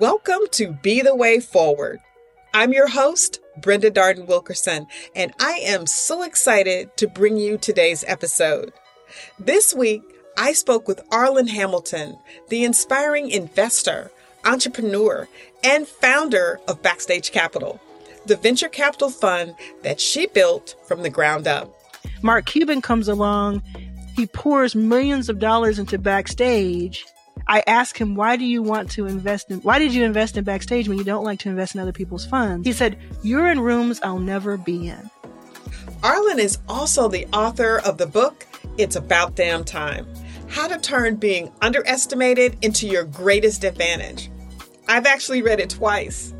Welcome to Be the Way Forward. I'm your host, Brenda Darden Wilkerson, and I am so excited to bring you today's episode. This week, I spoke with Arlan Hamilton, the inspiring investor, entrepreneur, and founder of Backstage Capital, the venture capital fund that she built from the ground up. Mark Cuban comes along, he pours millions of dollars into Backstage. I asked him, why do you want to invest in, why did you invest in Backstage when you don't like to invest in other people's funds? He said, you're in rooms I'll never be in. Arlan is also the author of the book, It's About Damn Time How to Turn Being Underestimated into Your Greatest Advantage. I've actually read it twice.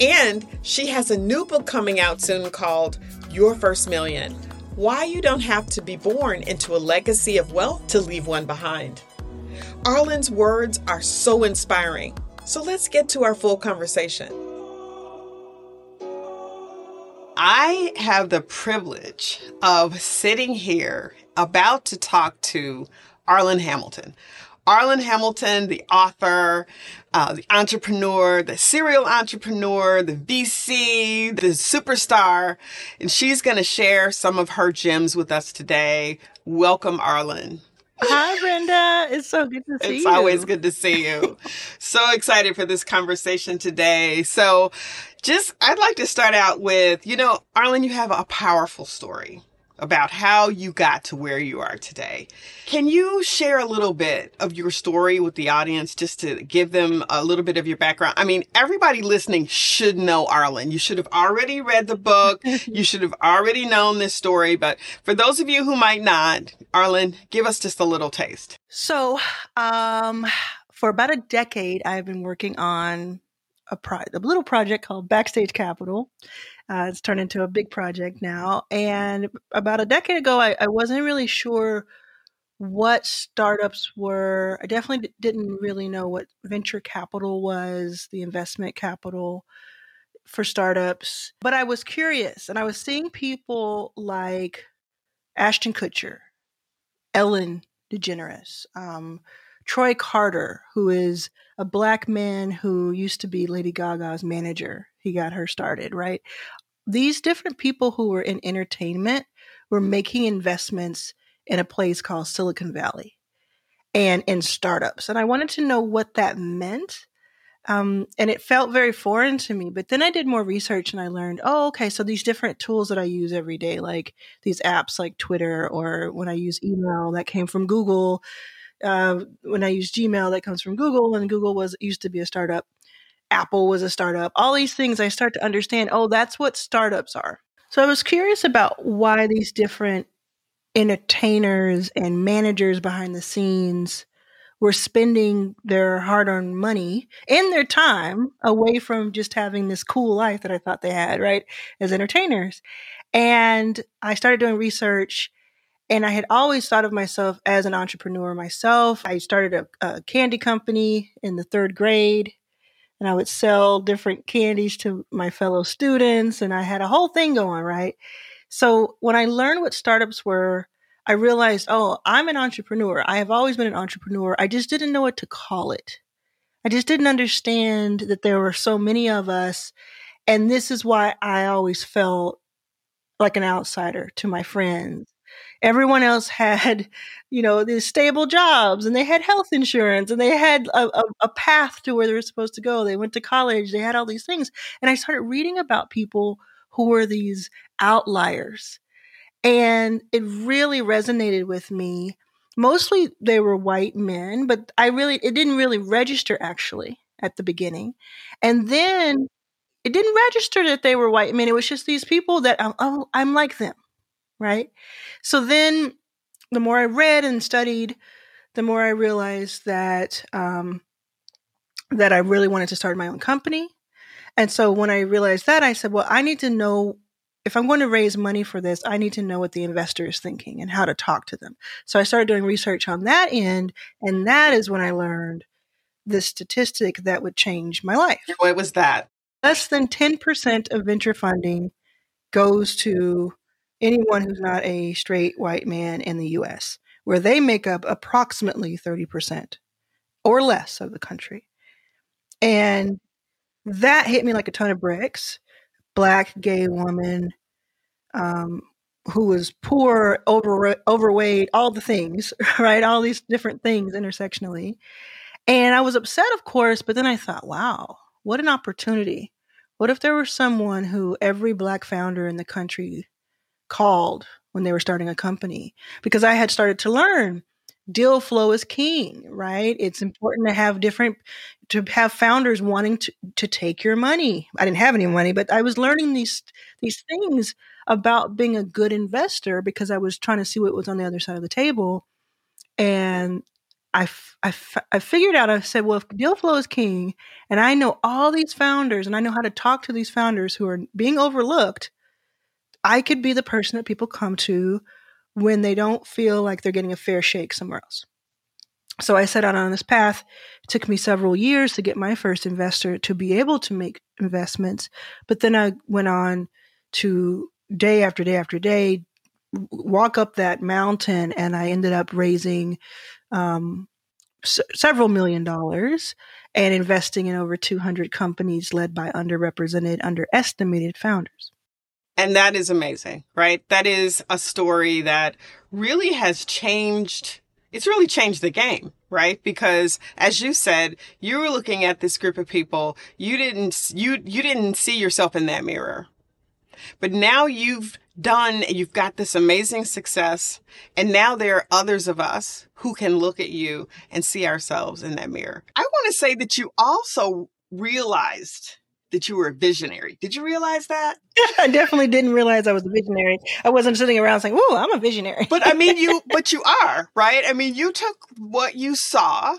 And she has a new book coming out soon called Your First Million Why You Don't Have to Be Born into a Legacy of Wealth to Leave One Behind. Arlan's words are so inspiring. So let's get to our full conversation. I have the privilege of sitting here about to talk to Arlan Hamilton. Arlan Hamilton, the author, uh, the entrepreneur, the serial entrepreneur, the VC, the superstar, and she's going to share some of her gems with us today. Welcome, Arlan. Hi, Brenda. It's so good to see it's you. It's always good to see you. so excited for this conversation today. So, just I'd like to start out with you know, Arlan, you have a powerful story about how you got to where you are today. Can you share a little bit of your story with the audience just to give them a little bit of your background? I mean, everybody listening should know Arlan. You should have already read the book. you should have already known this story. But for those of you who might not, Arlan, give us just a little taste. So, um, for about a decade, I've been working on a, pro- a little project called Backstage Capital. Uh, it's turned into a big project now. And about a decade ago, I, I wasn't really sure what startups were. I definitely d- didn't really know what venture capital was, the investment capital for startups. But I was curious and I was seeing people like Ashton Kutcher, Ellen DeGeneres, um, Troy Carter, who is a black man who used to be Lady Gaga's manager. He got her started, right? These different people who were in entertainment were making investments in a place called Silicon Valley and in startups. And I wanted to know what that meant. Um, and it felt very foreign to me. But then I did more research and I learned, oh, okay, so these different tools that I use every day, like these apps like Twitter, or when I use email that came from Google, uh, when I use Gmail, that comes from Google, and Google was used to be a startup. Apple was a startup. All these things, I start to understand. Oh, that's what startups are. So I was curious about why these different entertainers and managers behind the scenes were spending their hard-earned money and their time away from just having this cool life that I thought they had, right, as entertainers. And I started doing research and I had always thought of myself as an entrepreneur myself. I started a, a, candy company in the third grade, and I would sell different candies to my fellow students, and I had a whole thing going, right? So when I learned what startups were, I realized, oh, I'm an entrepreneur. I have always been an entrepreneur. I just didn't know what to call it. I just didn't understand that there were so many of us. And this is why I always felt like an outsider to my friends everyone else had, you know, these stable jobs and they had health insurance and they had a, a, a, path to where they were supposed to go. They went to college, they had all these things. And I started reading about people who were these outliers. And it really resonated with me. Mostly they were white men, but I really, it didn't really register actually at the beginning. And then it didn't register that they were white men. It was just these people that, oh, I'm like them right? So then the more I read and studied, the more I realized that um, that I really wanted to start my own company. And so when I realized that, I said, well, I need to know if I'm going to raise money for this, I need to know what the investor is thinking and how to talk to them. So I started doing research on that end, and that is when I learned the statistic that would change my life. What was that? Less than 10% of venture funding goes to anyone who's not a straight white man in the US, where they make up approximately 30% or less of the country. And that hit me like a ton of bricks. Black, gay woman, um, who was poor, over, overweight, all the things, right? All these different things intersectionally. And I was upset, of course, but then I thought, wow, what an opportunity. What if there was someone who every black founder in the country called when they were starting a company? Because I had started to learn deal flow is king, right? It's important to have different to have founders wanting to, to take your money. I didn't have any money, but I was learning these these things about being a good investor because I was trying to see what was on the other side of the table. And I, I, I figured out, I said, well, if deal flow is king and I know all these founders and I know how to talk to these founders who are being overlooked, I could be the person that people come to when they don't feel like they're getting a fair shake somewhere else. So I set out on this path. It took me several years to get my first investor to be able to make investments. But then I went on to day after day after day walk up that mountain and I ended up raising um, s- several million dollars and investing in over 200 companies led by underrepresented, underestimated founders. And that is amazing, right? That is a story that really has changed. It's really changed the game, right? Because as you said, you were looking at this group of people. You didn't, you, you didn't see yourself in that mirror, but now you've done, you've got this amazing success. And now there are others of us who can look at you and see ourselves in that mirror. I want to say that you also realized that you were a visionary. Did you realize that? I definitely didn't realize I was a visionary. I wasn't sitting around saying, "Oh, I'm a visionary." but I mean, you, but you are, right? I mean, you took what you saw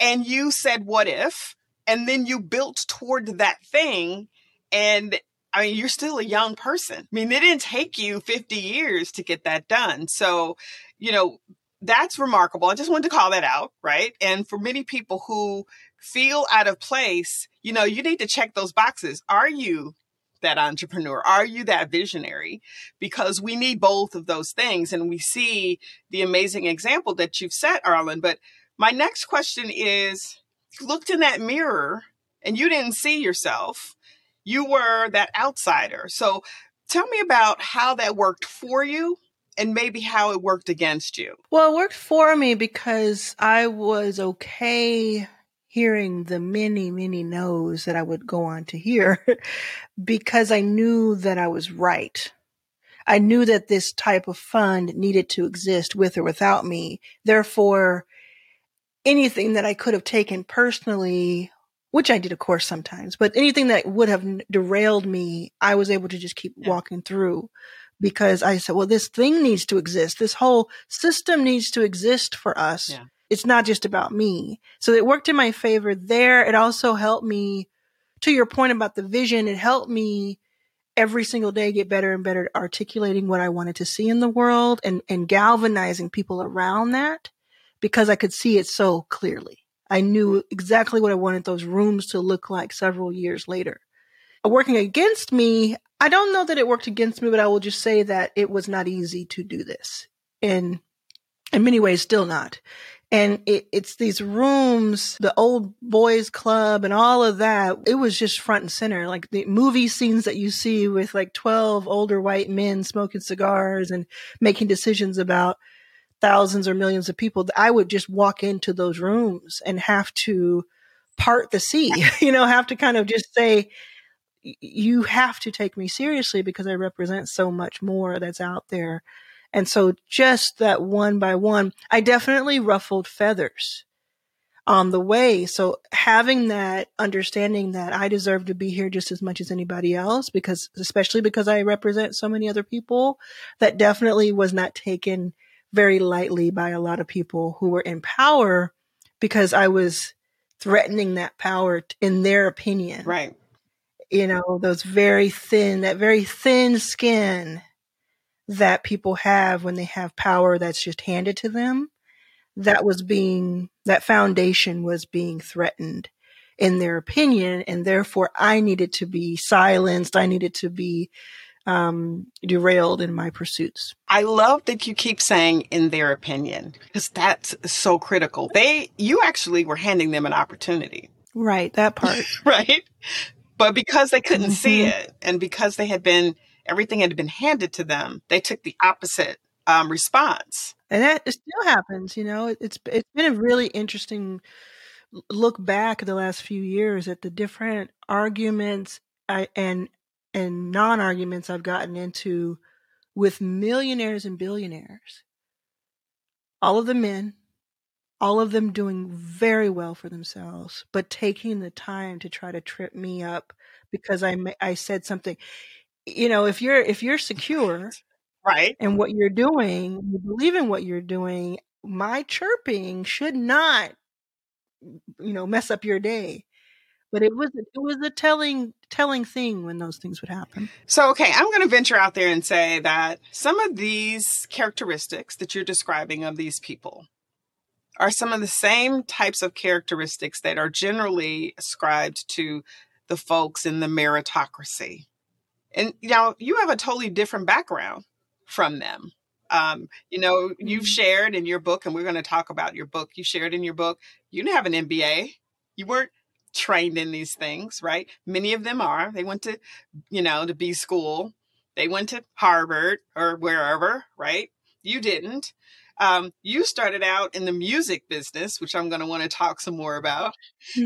and you said, "What if?" and then you built toward that thing and I mean, you're still a young person. I mean, it didn't take you 50 years to get that done. So, you know, that's remarkable. I just wanted to call that out, right? And for many people who feel out of place, you know, you need to check those boxes. Are you that entrepreneur? Are you that visionary? Because we need both of those things. And we see the amazing example that you've set, Arlan. But my next question is looked in that mirror and you didn't see yourself you were that outsider. So tell me about how that worked for you and maybe how it worked against you. Well, it worked for me because I was okay hearing the many, many no's that I would go on to hear because I knew that I was right. I knew that this type of fund needed to exist with or without me. Therefore, anything that I could have taken personally which I did, of course, sometimes, but anything that would have derailed me, I was able to just keep yeah. walking through because I said, well, this thing needs to exist. This whole system needs to exist for us. Yeah. It's not just about me. So it worked in my favor there. It also helped me, to your point about the vision, it helped me every single day get better and better at articulating what I wanted to see in the world and, and galvanizing people around that because I could see it so clearly. I knew exactly what I wanted those rooms to look like several years later. Working against me, I don't know that it worked against me, but I will just say that it was not easy to do this. And in many ways, still not. And it, it's these rooms, the old boys club and all of that. It was just front and center. Like the movie scenes that you see with like 12 older white men smoking cigars and making decisions about thousands or millions of people, I would just walk into those rooms and have to part the sea, you know, have to kind of just say, you have to take me seriously because I represent so much more that's out there. And so just that one by one, I definitely ruffled feathers on the way. So having that understanding that I deserve to be here just as much as anybody else, because especially because I represent so many other people, that definitely was not taken very lightly by a lot of people who were in power because I was threatening that power in their opinion. Right. You know, those very thin, that very thin skin that people have when they have power that's just handed to them. That was being, that foundation was being threatened in their opinion. And therefore I needed to be silenced. I needed to be um, derailed in my pursuits. I love that you keep saying in their opinion because that's so critical. They, you actually were handing them an opportunity. Right, that part. right? But because they couldn't see Mhm. it and because they had been, everything had been handed to them, they took the opposite um, response. And that still happens, you know. It- It's it's been a really interesting look back the last few years at the different arguments I, and and non-arguments I've gotten into with millionaires and billionaires. All of the men, all of them doing very well for themselves, but taking the time to try to trip me up because I I said something. You know, if you're if you're secure Right? and what you're doing, you believe in what you're doing, my chirping should not, you know, mess up your day. But it was it was a telling telling thing when those things would happen. So, okay, I'm going to venture out there and say that some of these characteristics that you're describing of these people are some of the same types of characteristics that are generally ascribed to the folks in the meritocracy. And, now you have a totally different background from them. Um, you know, you've Mhm. shared in your book, and we're going to talk about your book. You shared in your book, you didn't have an MBA. You weren't trained in these things, right? Many of them are. They went to, you know, to B school. They went to Harvard or wherever, right? You didn't. Um, you started out in the music business, which I'm going to want to talk some more about.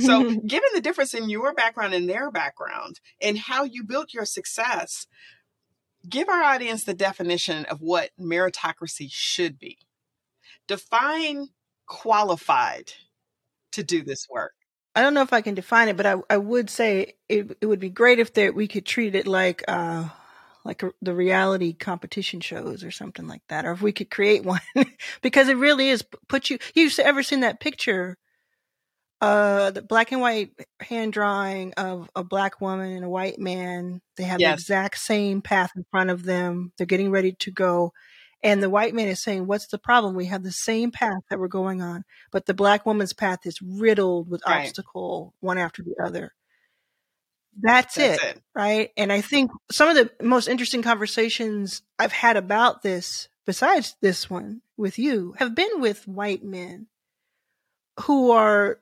So, given the difference in your background and their background and how you built your success, give our audience the definition of what meritocracy should be. Define qualified to do this work. I don't know if I can define it, but I, I would say it, it would be great if there, we could treat it like uh, like a, the reality competition shows or something like that, or if we could create one, because it really is put you. You've ever seen that picture, uh, the black and white hand drawing of a black woman and a white man? They have the exact same path in front of them. They're getting ready to go. And the white man is saying, What's the problem? We have the same path that we're going on but the black woman's path is riddled with Right. obstacle one after the other. That's, That's it, it. right? And I think some of the most interesting conversations I've had about this, besides this one with you, have been with white men who are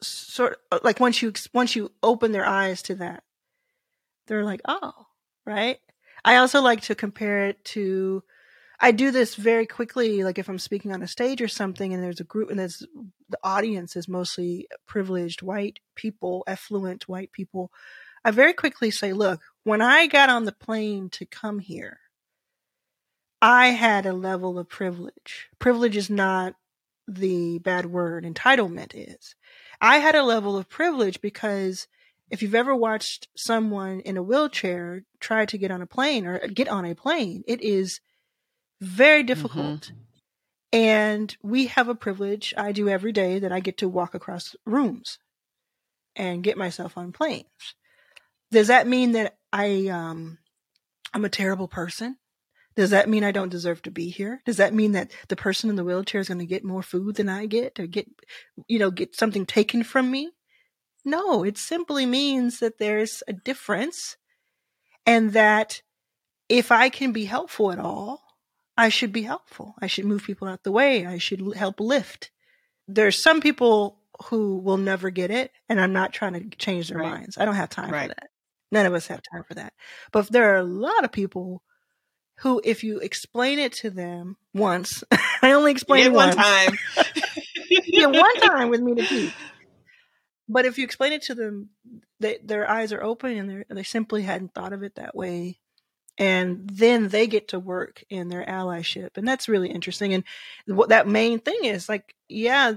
sort of like once you once you open their eyes to that, they're like, oh, right. I also like to compare it to I do this very quickly, like if I'm speaking on a stage or something, and there's a group, and there's the audience is mostly privileged white people, affluent white people. I very quickly say, look, when I got on the plane to come here, I had a level of privilege. Privilege is not the bad word, entitlement is. I had a level of privilege because if you've ever watched someone in a wheelchair try to get on a plane or get on a plane, it is very difficult. And we have a privilege I do every day that I get to walk across rooms and get myself on planes. Does that mean that I um I'm a terrible person? Does that mean I don't deserve to be here? Does that mean that the person in the wheelchair is going to get more food than I get or get you know get something taken from me? No, it simply means that there's a difference and that if I can be helpful at all, I should be helpful. I should move people out the way. I should help lift. There's some people who will never get it, and I'm not trying to change their Right. minds. I don't have time Right. for that. None of us have time for that. But there are a lot of people who, if you explain it to them once, I only explained it one once. time. yeah, one time with me to keep. But if you explain it to them, they, their eyes are open and they simply hadn't thought of it that way. And then they get to work in their allyship. And that's really interesting. And what that main thing is like, yeah,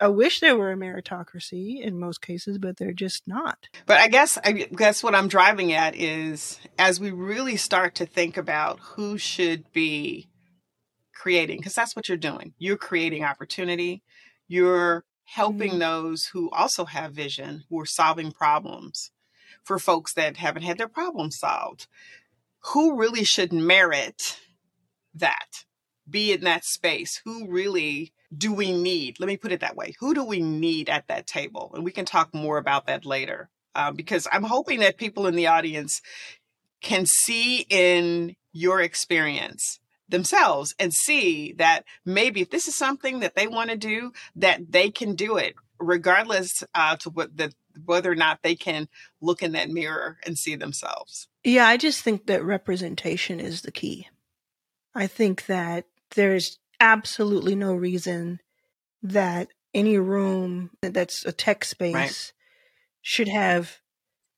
I wish there were a meritocracy in most cases, but they're just not. But I guess I guess what I'm driving at is as we really start to think about who should be creating, because that's what you're doing. You're creating opportunity. You're helping Mhm. those who also have vision, who are solving problems for folks that haven't had their problems solved. Who really should merit that? Be in that space. Who really do we need? Let me put it that way. Who do we need at that table? And we can talk more about that later. Uh, because I'm hoping that people in the audience can see in your experience themselves and see that maybe if this is something that they want to do, that they can do it regardless uh, to what the whether or not they can look in that mirror and see themselves. Yeah, I just think that representation is the key. I think that there's absolutely no reason that any room that's a tech space right. should have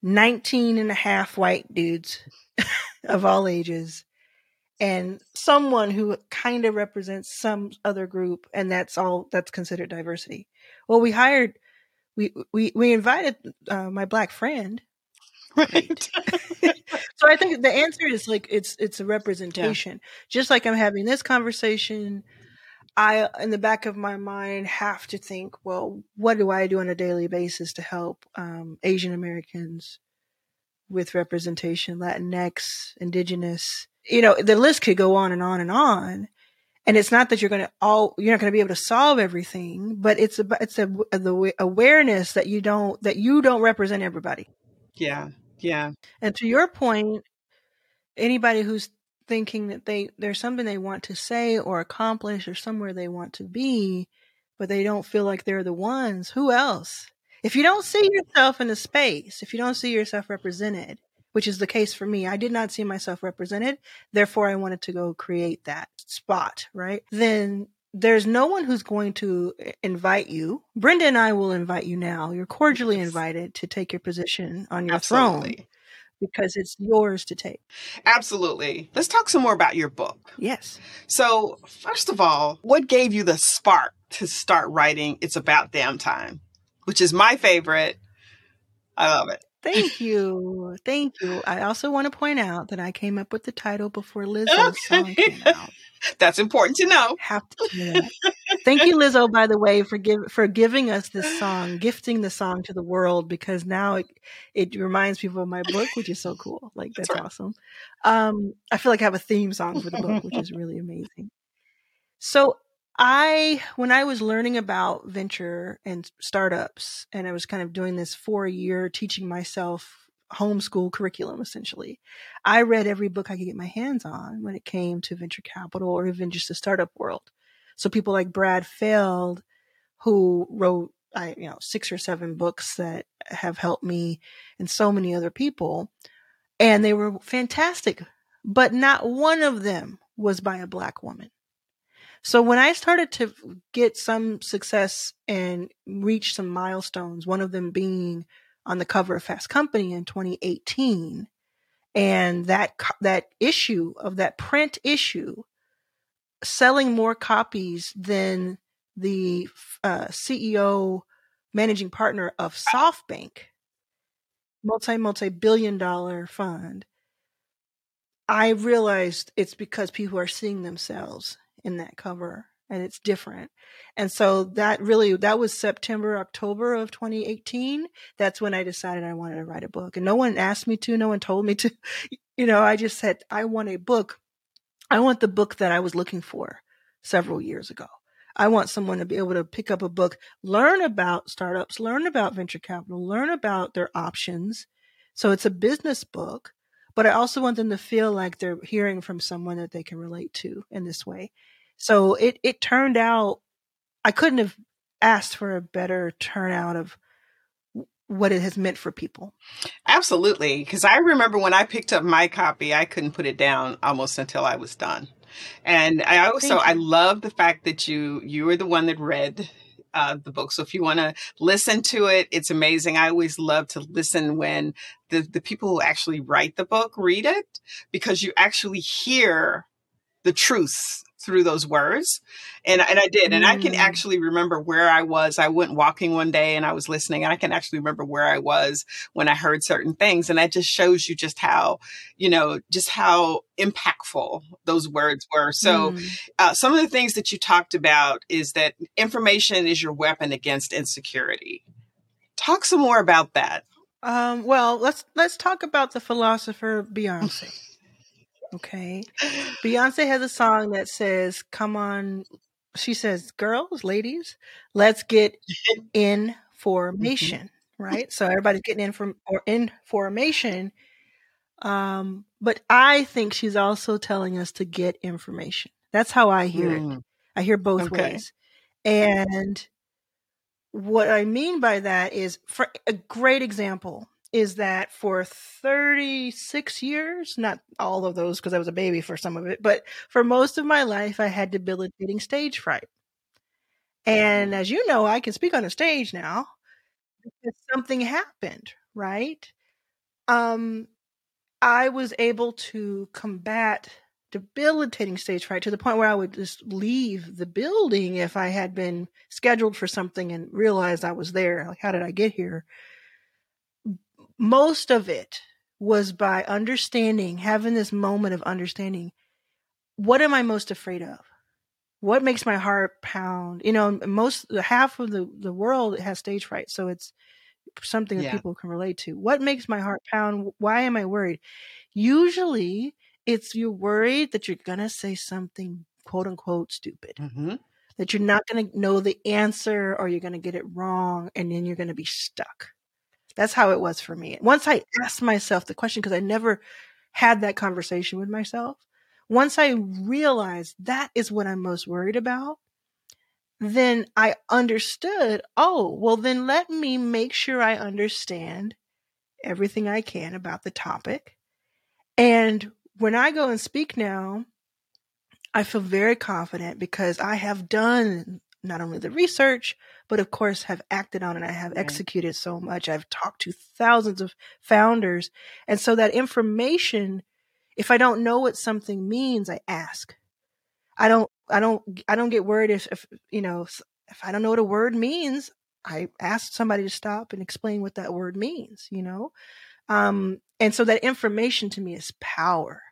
19 and a half white dudes of all ages and someone who kind of represents some other group and that's all that's considered diversity well we hired we we we invited uh, my black friend right so i think the answer is like it's it's a representation yeah. just like i'm having this conversation i in the back of my mind have to think well what do i do on a daily basis to help um, asian americans with representation latinx indigenous you know, the list could go on and on and on. And it's not that you're going to all, you're not going to be able to solve everything, but it's a, it's a, the awareness that you don't, that you don't represent everybody. Yeah. Yeah. And to your point, anybody who's thinking that they, there's something they want to say or accomplish or somewhere they want to be, but they don't feel like they're the ones, who else? If you don't see yourself in the space, if you don't see yourself represented, which is the case for me. I did not see myself represented. Therefore, I wanted to go create that spot, right? Then there's no one who's going to eh, invite you. Brenda and I will invite you now. You're cordially invited to take your position on your Absolutely. throne because it's yours to take. Absolutely. Let's talk some more about your book. Yes. So, first of all, what gave you the spark to start writing It's About Damn Time, which is my favorite? I love it. Thank you. Thank you. I also want to point out that I came up with the title before Lizzo's song came out. That's important to know. Have to Thank you, Lizzo, by the way, for give, for giving us this song, gifting the song to the world, because now it it reminds people of my book, which is so cool. Like that's, that's right. awesome. Um, I feel like I have a theme song for the book, which is really amazing. So I, when I was learning about venture and startups, and I was kind of doing this four year teaching myself homeschool curriculum essentially, I read every book I could get my hands on when it came to venture capital or even just the startup world. So people like Brad Feld, who wrote, I, you know, six or seven books that have helped me and so many other people. And they were fantastic, but not one of them was by a black woman. So when I started to get some success and reach some milestones, one of them being on the cover of Fast Company in 2018, and that that issue of that print issue selling more copies than the uh, CEO managing partner of SoftBank, multi multi billion dollar fund. I realized it's because people are seeing themselves in that cover and it's different. And so that really that was September October of 2018. That's when I decided I wanted to write a book. And no one asked me to, no one told me to. You know, I just said I want a book. I want the book that I was looking for several years ago. I want someone to be able to pick up a book, learn about startups, learn about venture capital, learn about their options. So it's a business book, but I also want them to feel like they're hearing from someone that they can relate to in this way. So it it turned out I couldn't have asked for a better turnout of what it has meant for people. Absolutely, because I remember when I picked up my copy, I couldn't put it down almost until I was done. And I also I love the fact that you you were the one that read uh, the book. So if you want to listen to it, it's amazing. I always love to listen when the, the people who actually write the book read it because you actually hear the truths through those words. And, and I did. And mm. I can mm. actually remember where I was. I went walking one day and I was listening and I can actually remember where I was when I heard certain things. And that just shows you just how, you know, just how impactful those words were. So mm. uh, some of the things that you talked about is that information is your weapon against insecurity. Talk some more about that. Um, well, let's let's talk about the philosopher Beyonce. Okay. Beyonce has a song that says, Come on. She says, Girls, ladies, let's get in formation. Mm-hmm. Right. So everybody's getting in from or in formation. Um, but I think she's also telling us to get information. That's how I hear mm. it. I hear both okay. ways. And what I mean by that is for a great example is that for 36 years, not all of those because I was a baby for some of it, but for most of my life, I had debilitating stage fright. And as you know, I can speak on a stage now because something happened, right? Um, I was able to combat debilitating stage fright to the point where I would just leave the building if I had been scheduled for something and realized I was there. Like, how did I get here? Most of it was by understanding, having this moment of understanding what am I most afraid of? What makes my heart pound? You know, most half of the, the world has stage fright. So it's something that yeah. people can relate to. What makes my heart pound? Why am I worried? Usually it's you're worried that you're going to say something quote unquote stupid. Mm-hmm. That you're not going to know the answer or you're going to get it wrong and then you're going to be stuck. That's how it was for me. Once I asked myself the question, because I never had that conversation with myself, once I realized that is what I'm most worried about, then I understood, oh, well, then let me make sure I understand everything I can about the topic. And when I go and speak now, I feel very confident because I have done not only the research, but of course have acted on it. I have executed so much. I've talked to thousands of founders. And so that information, if I don't know what something means, I ask. I don't, I don't, I don't get worried if, if, you know, if I don't know what a word means, I ask somebody to stop and explain what that word means, you know? Um, and so that information to me is power.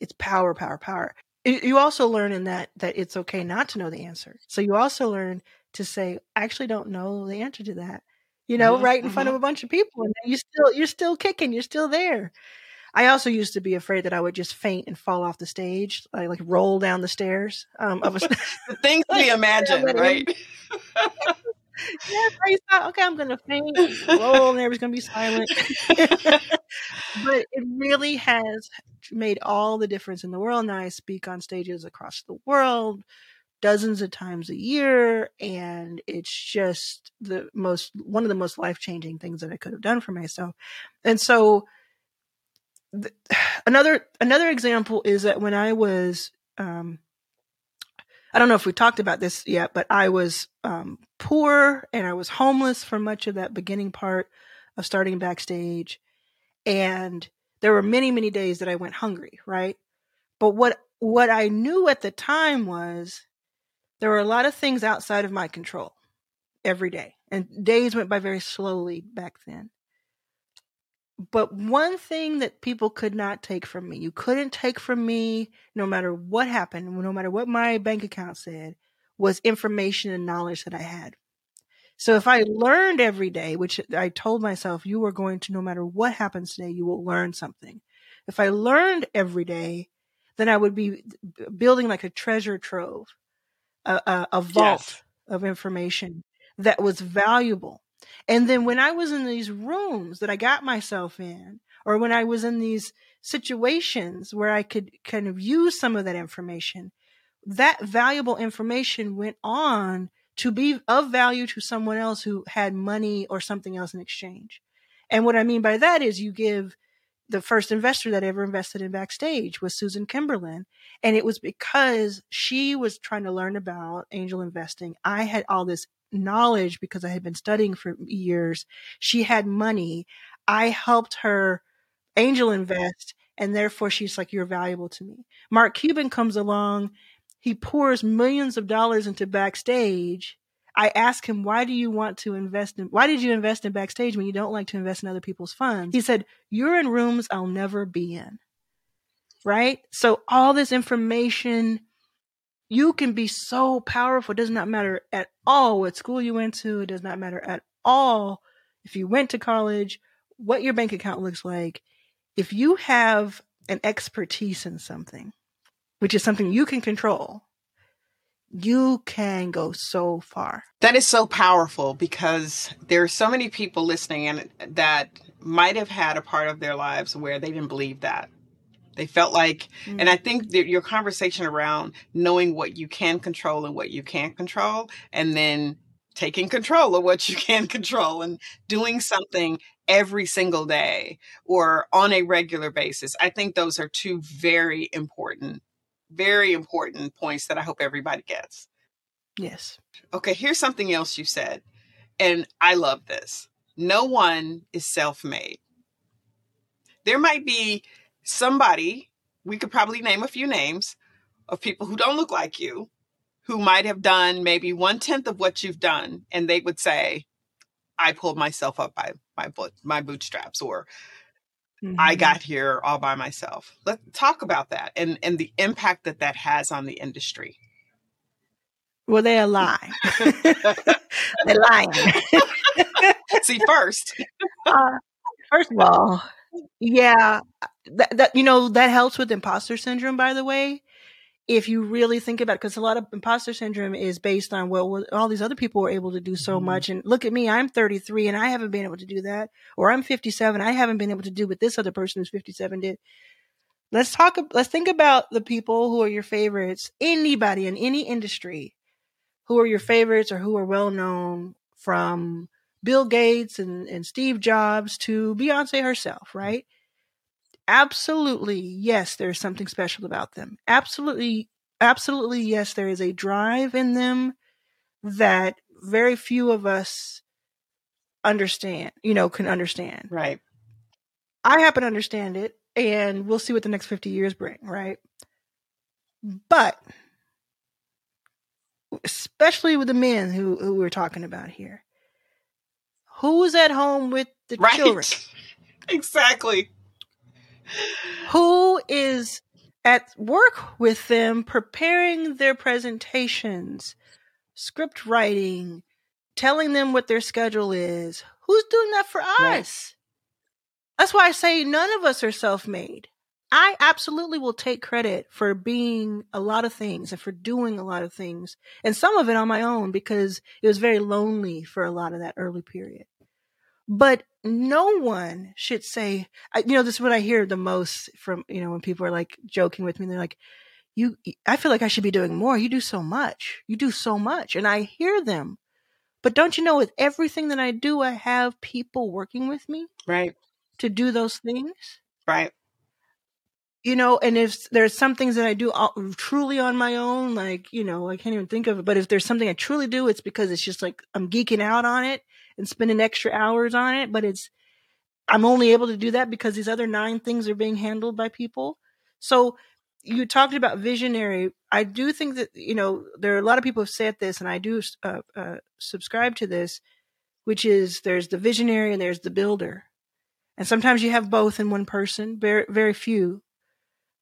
It's power, power, power. You also learn in that that it's okay not to know the answer. So you also learn to say, I actually don't know the answer to that. You know, mm-hmm, right in mm-hmm. front of mm-hmm. a bunch of people, and you still you're still kicking, you're still there. I also used to be afraid that I would just faint and fall off the stage, like, like roll down the stairs. Um, of a, the things we imagine, right? Yeah, praise God. Okay, I'm gonna faint, roll, and everybody's gonna be silent. but it really has made all the difference in the world. Now I speak on stages across the world dozens of times a year and it's just the most one of the most life-changing things that I could have done for myself. And so th- another another example is that when I was um, I don't know if we talked about this yet, but I was um, poor and I was homeless for much of that beginning part of starting backstage. And there were many, many days that I went hungry, right? But what what I knew at the time was there were a lot of things outside of my control every day. And days went by very slowly back then. But one thing that people could not take from me, you couldn't take from me no matter what happened, no matter what my bank account said, was information and knowledge that I had. So if I learned every day, which I told myself, you are going to, no matter what happens today, you will learn something. If I learned every day, then I would be building like a treasure trove, a, a, a vault yes. of information that was valuable. And then when I was in these rooms that I got myself in, or when I was in these situations where I could kind of use some of that information, that valuable information went on to be of value to someone else who had money or something else in exchange. And what I mean by that is you give the first investor that ever invested in Backstage was Susan Kimberlin. And it was because she was trying to learn about angel investing. I had all this knowledge because I had been studying for years. She had money. I helped her angel invest, and therefore she's like, You're valuable to me. Mark Cuban comes along, he pours millions of dollars into backstage. I ask him, why do you want to invest in, why did you invest in backstage when you don't like to invest in other people's funds? He said, you're in rooms I'll never be in. Right? So all this information you can be so powerful. It does not matter at all what school you went to. It does not matter at all if you went to college, what your bank account looks like. If you have an expertise in something, which is something you can control, you can go so far. That is so powerful because there are so many people listening and that might have had a part of their lives where they didn't believe that. They felt like, mm-hmm. and I think that your conversation around knowing what you can control and what you can't control, and then taking control of what you can control and doing something every single day or on a regular basis. I think those are two very important, very important points that I hope everybody gets. Yes. Okay, here's something else you said, and I love this. No one is self made. There might be somebody, we could probably name a few names of people who don't look like you, who might have done maybe one tenth of what you've done, and they would say, I pulled myself up by my my bootstraps, or mm-hmm. I got here all by myself. Let's talk about that and and the impact that that has on the industry. Well, they're lying. they're lying. See, first, uh, first of all, yeah, that, that you know that helps with imposter syndrome. By the way, if you really think about it, because a lot of imposter syndrome is based on well, all these other people were able to do so mm-hmm. much, and look at me, I'm 33 and I haven't been able to do that, or I'm 57, I haven't been able to do what this other person who's 57 did. Let's talk. Let's think about the people who are your favorites. Anybody in any industry, who are your favorites or who are well known, from Bill Gates and, and Steve Jobs to Beyonce herself, right? Absolutely yes there's something special about them. Absolutely absolutely yes there is a drive in them that very few of us understand you know can understand. Right. I happen to understand it and we'll see what the next 50 years bring right? But especially with the men who, who we're talking about here. Who's at home with the right. children? Exactly who is at work with them preparing their presentations, script writing, telling them what their schedule is. Who's doing that for right. us? That's why I say none of us are self made. I absolutely will take credit for being a lot of things and for doing a lot of things, and some of it on my own because it was very lonely for a lot of that early period. But no one should say, you know, this is what I hear the most from, you know, when people are like joking with me. They're like, you, I feel like I should be doing more. You do so much. You do so much. And I hear them. But don't you know, with everything that I do, I have people working with me. Right. To do those things. Right. You know, and if there's some things that I do truly on my own, like, you know, I can't even think of it. But if there's something I truly do, it's because it's just like I'm geeking out on it and spending extra hours on it, but it's I'm only able to do that because these other nine things are being handled by people. So you talked about visionary. I do think that you know there are a lot of people have said this, and I do uh, uh, subscribe to this, which is there's the visionary and there's the builder, and sometimes you have both in one person. Very very few,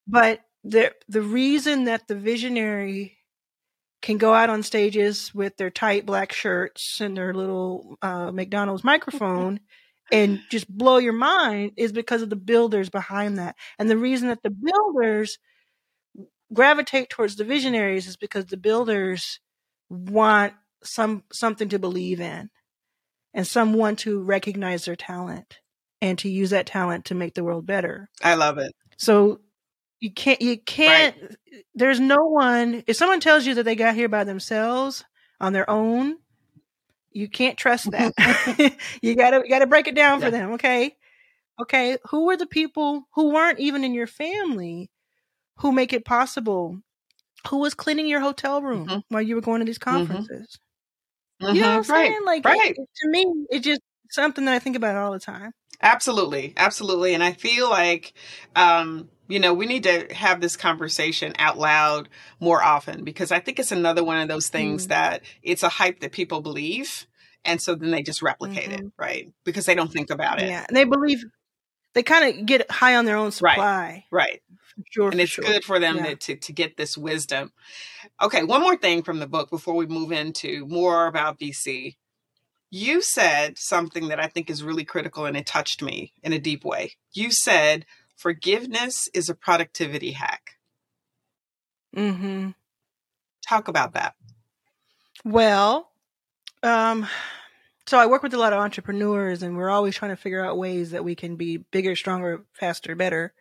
but the the reason that the visionary can go out on stages with their tight black shirts and their little uh, McDonald's microphone and just blow your mind is because of the builders behind that. And the reason that the builders gravitate towards the visionaries is because the builders want some something to believe in and someone to recognize their talent and to use that talent to make the world better. I love it. So you can't you can't right. there's no one if someone tells you that they got here by themselves on their own you can't trust that you gotta you gotta break it down yeah. for them okay okay who were the people who weren't even in your family who make it possible who was cleaning your hotel room mm-hmm. while you were going to these mm-hmm. conferences mm-hmm. you know what i'm right. saying like right. It, to me it's just something that i think about all the time absolutely absolutely and i feel like um you know, we need to have this conversation out loud more often because I think it's another one of those things mm that it's a hype that people believe. And so then they just replicate mm-hmm. it, right? Because they don't think about it. Yeah. And they believe they kind of get high on their own supply. Right. Right. Sure, and it's sure. good for them yeah. to, to, to get this wisdom. Okay, one more thing from the book before we move into more about VC. You said something that I think is really critical and it touched me in a deep way. You said forgiveness is a productivity hack. Mm-hmm. Talk about that. Well, um, so I work with a lot of entrepreneurs, and we're always trying to figure out ways that we can be bigger, stronger, faster, better.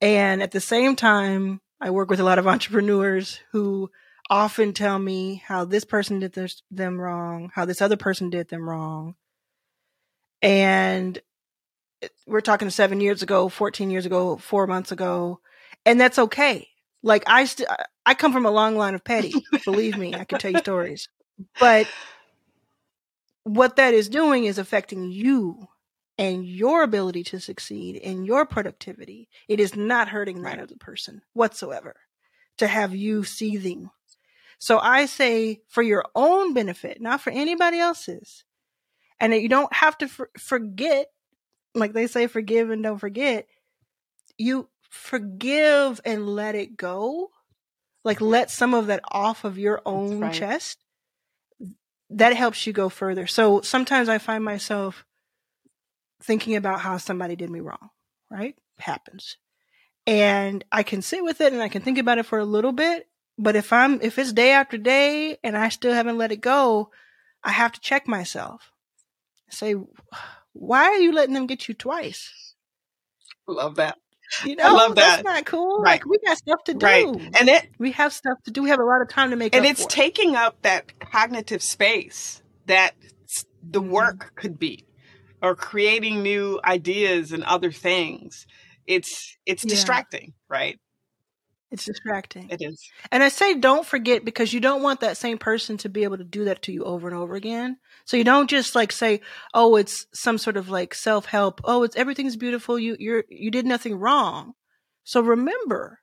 And at the same time, I work with a lot of entrepreneurs who often tell me how this person did this, them wrong, how this other person did them wrong. And we're talking seven years ago, 14 years ago, four months ago. And that's okay. Like I still, I come from a long line of petty. Believe me, I can tell you stories. But what that is doing is affecting you and your ability to succeed and your productivity. It is not hurting that other person whatsoever to have you seething. So I say for your own benefit, not for anybody else's. And that you don't have to for- forget, like they say, forgive and don't forget. You forgive and let it go. Like let some of that off of your own right. chest. That helps you go further. So sometimes I find myself thinking about how somebody did me wrong, right? Happens. And I can sit with it and I can think about it for a little bit. But if I'm, if it's day after day and I still haven't let it go, I have to check myself. Say, why are you letting them get you twice? Love that. You know, I love that. That's not cool. Right. Like we got stuff to do. Right. And it we have stuff to do. We have a lot of time to make and it's taking up that cognitive space that the mm-hmm. work could be or creating new ideas and other things it's it's yeah. distracting right it's distracting it is and i say don't forget because you don't want that same person to be able to do that to you over and over again so you don't just like say oh it's some sort of like self-help oh it's everything's beautiful you you're you did nothing wrong so remember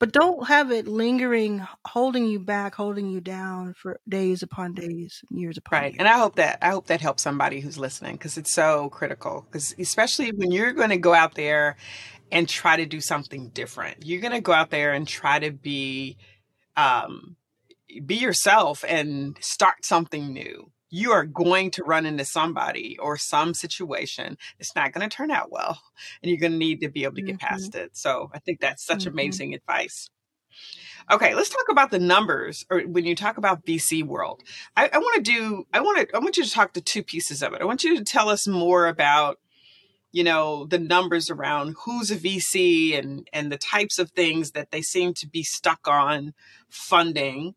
but don't have it lingering, holding you back, holding you down for days upon days, years upon right. years. And I hope that I hope that helps somebody who's listening because it's so critical. Because especially when you're going to go out there and try to do something different, you're going to go out there and try to be, um, be yourself and start something new. You are going to run into somebody or some situation it's not going to turn out well and you're going to need to be able to get mm-hmm. past it. So i think that's such mm-hmm. amazing advice. Okay let's talk about the numbers or when you talk about vc world. I, I want to do i want to i want you to talk to two pieces of it. I want you to tell us more about you know the numbers around who's a vc and and the types of things that they seem to be stuck on funding.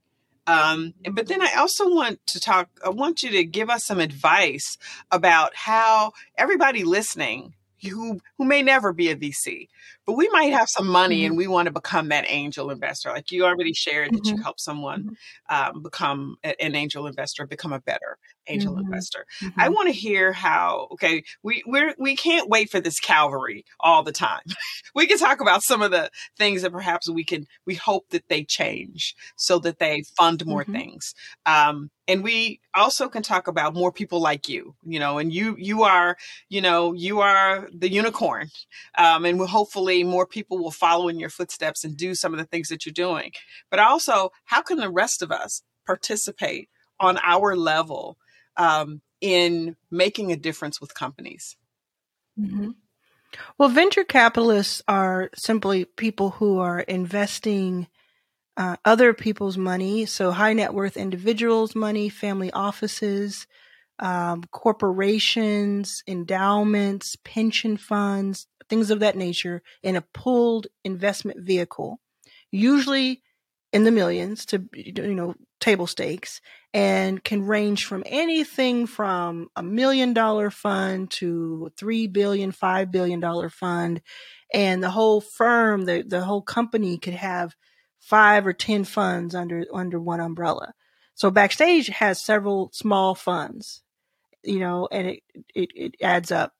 Um, but then I also want to talk, I want you to give us some advice about how everybody listening who who may never be a VC, but we might have some money mm-hmm. and we want to become that angel investor. Like you already shared that mm-hmm. you help someone mm-hmm. um, become a, an angel investor, become a better angel mm-hmm. investor. I mm-hmm. want to hear how. Okay, we we're we can't wait for this Calvary all the time. we can talk about some of the things that perhaps we can. We hope that they change so that they fund more mm-hmm. things. Um, and we also can talk about more people like you you know and you you are you know you are the unicorn um, and we'll hopefully more people will follow in your footsteps and do some of the things that you're doing but also how can the rest of us participate on our level um, in making a difference with companies mm-hmm. well venture capitalists are simply people who are investing uh, other people's money, so high net worth individuals' money, family offices, um, corporations, endowments, pension funds, things of that nature, in a pooled investment vehicle, usually in the millions to you know table stakes and can range from anything from a million dollar fund to three billion five billion dollar fund and the whole firm the, the whole company could have five or 10 funds under, under one umbrella. So Backstage has several small funds, you know, and it, it, it adds up.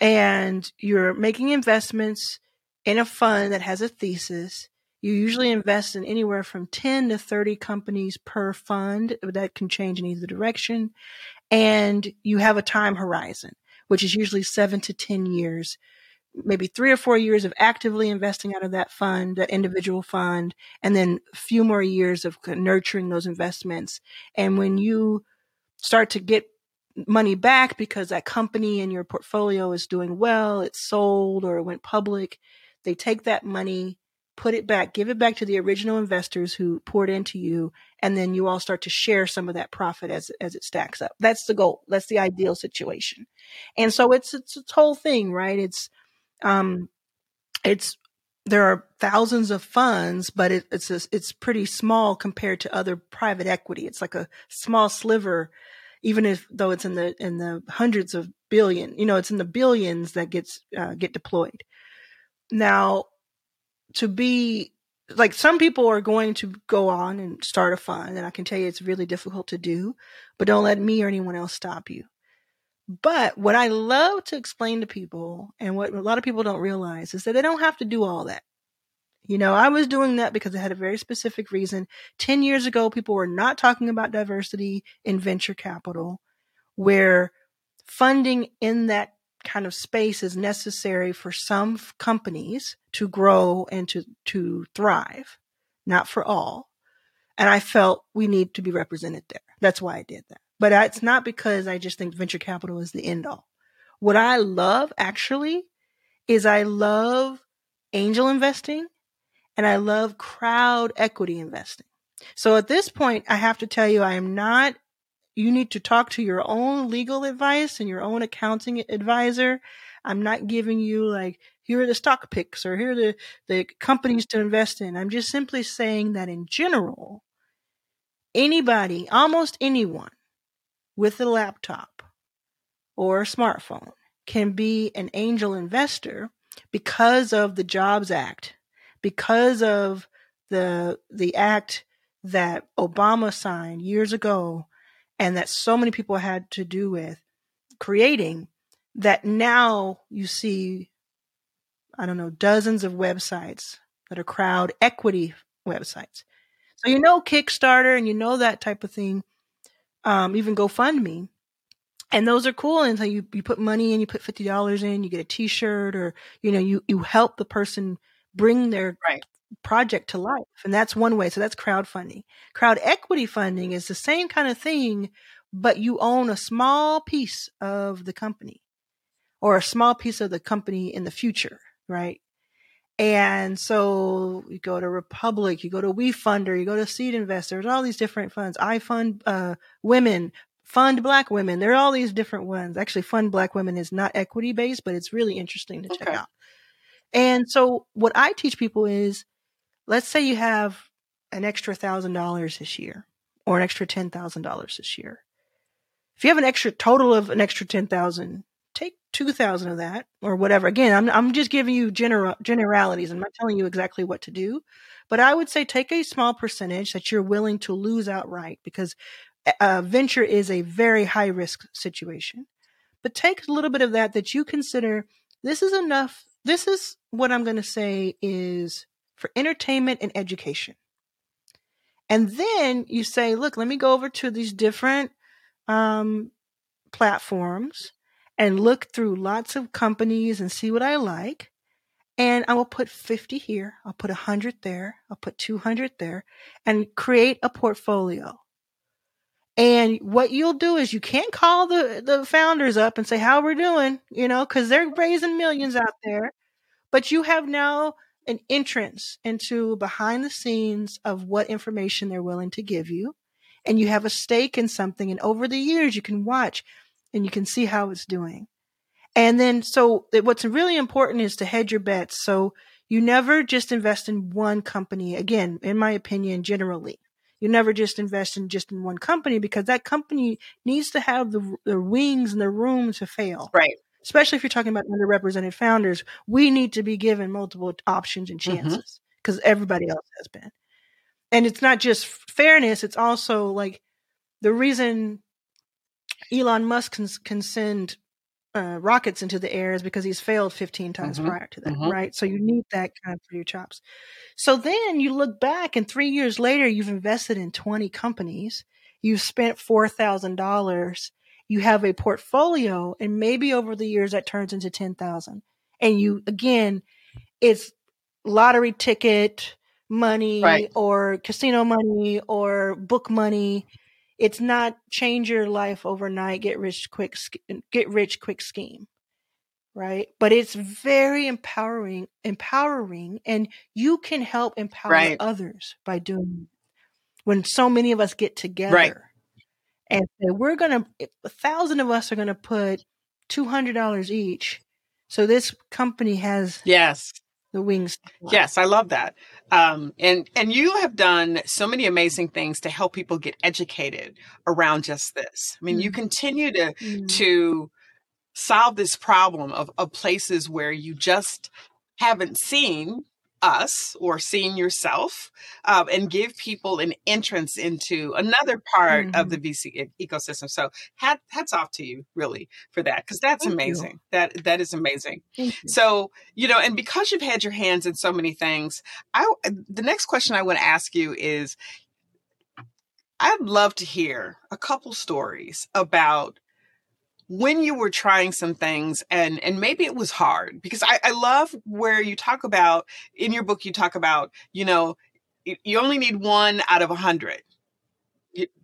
And you're making investments in a fund that has a thesis. You usually invest in anywhere from 10 to 30 companies per fund. That can change in either direction. And you have a time horizon, which is usually seven to 10 years maybe three or four years of actively investing out of that fund, that individual fund, and then a few more years of nurturing those investments. And when you start to get money back because that company in your portfolio is doing well, it's sold or it went public, they take that money, put it back, give it back to the original investors who poured into you, and then you all start to share some of that profit as as it stacks up. That's the goal. That's the ideal situation. And so it's it's a whole thing, right? It's um, it's there are thousands of funds, but it, it's a, it's pretty small compared to other private equity. It's like a small sliver, even if though it's in the in the hundreds of billion. You know, it's in the billions that gets uh, get deployed. Now, to be like some people are going to go on and start a fund, and I can tell you it's really difficult to do, but don't let me or anyone else stop you. But what I love to explain to people, and what a lot of people don't realize, is that they don't have to do all that. You know, I was doing that because I had a very specific reason. 10 years ago, people were not talking about diversity in venture capital, where funding in that kind of space is necessary for some companies to grow and to, to thrive, not for all. And I felt we need to be represented there. That's why I did that. But it's not because I just think venture capital is the end all. What I love actually is I love angel investing and I love crowd equity investing. So at this point, I have to tell you, I am not, you need to talk to your own legal advice and your own accounting advisor. I'm not giving you like, here are the stock picks or here are the, the companies to invest in. I'm just simply saying that in general, anybody, almost anyone with a laptop or a smartphone can be an angel investor because of the Jobs Act, because of the the act that Obama signed years ago and that so many people had to do with creating that now you see I don't know dozens of websites that are crowd equity websites. So you know Kickstarter and you know that type of thing um, even GoFundMe. And those are cool. And so you, you put money in, you put $50 in, you get a t-shirt or, you know, you, you help the person bring their right. project to life. And that's one way. So that's crowdfunding. Crowd equity funding is the same kind of thing, but you own a small piece of the company or a small piece of the company in the future, right? And so you go to Republic, you go to WeFunder, you go to Seed Investors, all these different funds. I fund uh, women, fund black women. There are all these different ones. Actually, fund black women is not equity based, but it's really interesting to check out. And so what I teach people is, let's say you have an extra thousand dollars this year or an extra ten thousand dollars this year. If you have an extra total of an extra ten thousand, take 2000 of that or whatever. Again, I'm, I'm just giving you general generalities. I'm not telling you exactly what to do, but I would say take a small percentage that you're willing to lose outright because uh, venture is a very high risk situation. But take a little bit of that that you consider this is enough. This is what I'm going to say is for entertainment and education. And then you say, look, let me go over to these different um, platforms and look through lots of companies and see what I like. And I will put 50 here. I'll put 100 there. I'll put 200 there and create a portfolio. And what you'll do is you can't call the, the founders up and say, how we're doing, you know, cause they're raising millions out there. But you have now an entrance into behind the scenes of what information they're willing to give you. And you have a stake in something. And over the years, you can watch and you can see how it's doing. And then, so what's really important is to hedge your bets. So you never just invest in one company. Again, in my opinion, generally, you never just invest in just in one company because that company needs to have the, the wings and the room to fail. Right. Especially if you're talking about underrepresented founders, we need to be given multiple options and mm-hmm. chances because mm-hmm. everybody else has been. And it's not just fairness, it's also like the reason Elon Musk can, can send uh, rockets into the air is because he's failed 15 times mm-hmm. prior to that, mm-hmm. right? So you need that kind of for your chops. So then you look back, and three years later, you've invested in 20 companies. You've spent $4,000. You have a portfolio, and maybe over the years that turns into 10,000. And you, again, it's lottery ticket money right. or casino money or book money it's not change your life overnight, get rich quick, get rich quick scheme, right? But it's very empowering, empowering, and you can help empower right. others by doing. When so many of us get together, right. and say, we're gonna, eh, a thousand of us are gonna put two hundred dollars each, so this company has yes the wings. Yes, I love that. Um, and and you have done so many amazing things to help people get educated around just this. I mean, mm-hmm. you continue to mm-hmm. to solve this problem of, of places where you just haven't seen us or seeing yourself um, and give people an entrance into another part mm-hmm. of the VC ecosystem. So hat, hats off to you really for that because that's Thank amazing. You. That that is amazing. You. So you know, and because you've had your hands in so many things, I the next question I want to ask you is. I'd love to hear a couple stories about when you were trying some things and and maybe it was hard because I, I love where you talk about in your book you talk about you know you only need one out of a hundred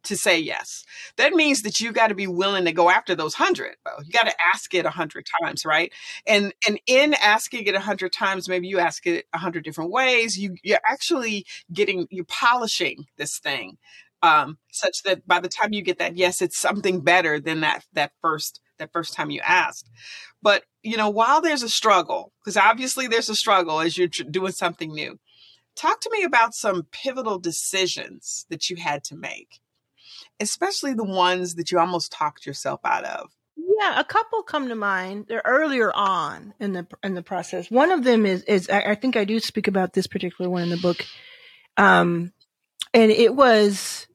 to say yes. That means that you got to be willing to go after those hundred. You got to ask it a hundred times, right? And and in asking it a hundred times, maybe you ask it a hundred different ways. You you're actually getting you're polishing this thing um, such that by the time you get that yes, it's something better than that that first that first time you asked. But you know, while there's a struggle, because obviously there's a struggle as you're doing something new. Talk to me about some pivotal decisions that you had to make, especially the ones that you almost talked yourself out of. Yeah, a couple come to mind. They're earlier on in the in the process. One of them is is I, I think I do speak about this particular one in the book, um, and it was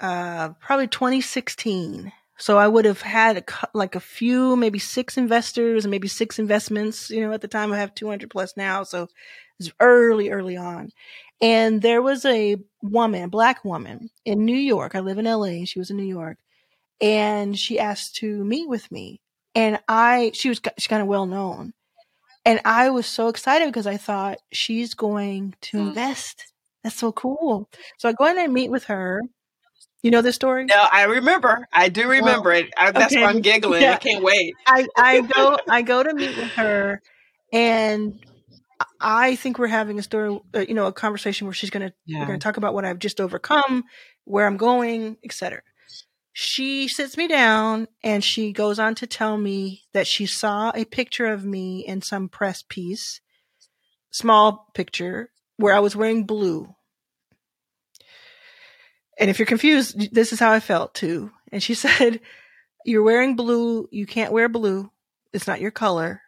uh, probably 2016. So I would have had a, like a few, maybe six investors and maybe six investments. You know, at the time I have 200 plus now. So it's early, early on. And there was a woman, a black woman in New York. I live in LA. She was in New York and she asked to meet with me. And I, she was, she's kind of well known. And I was so excited because I thought she's going to mm. invest. That's so cool. So I go in and meet with her you know this story? No, I remember. I do remember well, it. I, that's okay. why I'm giggling. Yeah. I can't wait. I, I go I go to meet with her, and I think we're having a story, uh, you know, a conversation where she's gonna yeah. we're gonna talk about what I've just overcome, where I'm going, etc. She sits me down and she goes on to tell me that she saw a picture of me in some press piece, small picture, where I was wearing blue and if you're confused, this is how I felt too. And she said, You're wearing blue. You can't wear blue. It's not your color.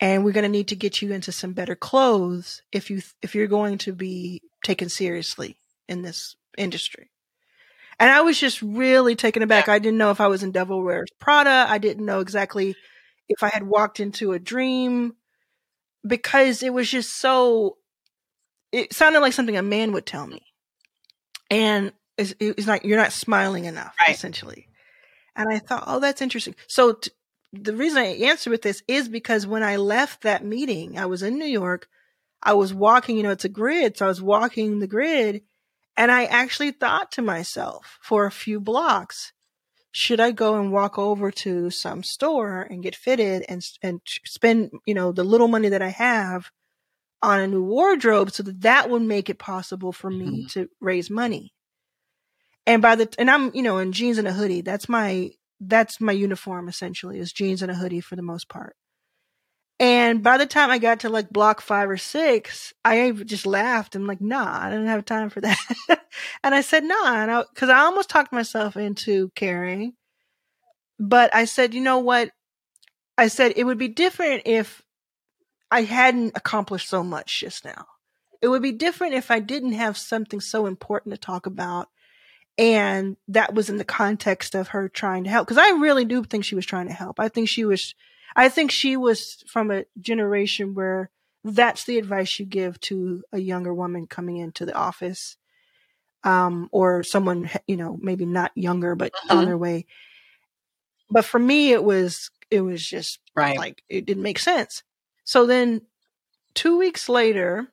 And we're going to need to get you into some better clothes if you if you're going to be taken seriously in this industry. And I was just really taken aback. I didn't know if I was in Devil Wears Prada. I didn't know exactly if I had walked into a dream because it was just so it sounded like something a man would tell me. And it's, it's like you're not smiling enough, right. essentially. And I thought, oh, that's interesting. So t- the reason I answer with this is because when I left that meeting, I was in New York. I was walking, you know, it's a grid. So I was walking the grid and I actually thought to myself for a few blocks, should I go and walk over to some store and get fitted and, and spend, you know, the little money that I have on a new wardrobe so that that would make it possible for me mm-hmm. to raise money? And by the and I'm you know in jeans and a hoodie. That's my that's my uniform essentially is jeans and a hoodie for the most part. And by the time I got to like block five or six, I just laughed. I'm like, nah, I didn't have time for that. and I said, nah, because I, cause I almost talked myself into caring. But I said, you know what? I said it would be different if I hadn't accomplished so much just now. It would be different if I didn't have something so important to talk about and that was in the context of her trying to help. Cause I really do think she was trying to help. I think she was, I think she was from a generation where that's the advice you give to a younger woman coming into the office. Um, or someone, you know, maybe not younger, but mm-hmm. on their way. But for me, it was, it was just right. like, it didn't make sense. So then two weeks later,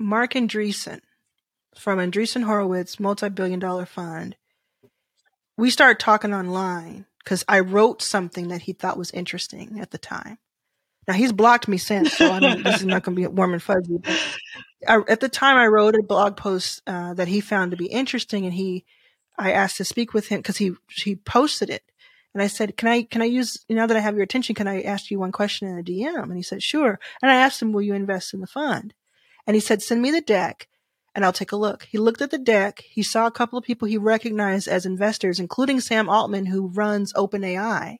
Marc Andreessen, from Andreessen Horowitz multi-billion dollar fund. We started talking online because I wrote something that he thought was interesting at the time. Now he's blocked me since, so I mean, this is not going to be warm and fuzzy. I, at the time, I wrote a blog post uh, that he found to be interesting, and he, I asked to speak with him because he he posted it, And I said, can I, can I use, now that I have your attention, can I ask you one question in a DM? And he said, sure. And I asked him, will you invest in the fund? And he said, send me the deck and I'll take a look. He looked at the deck. He saw a couple of people he recognized as investors, including Sam Altman, who runs OpenAI,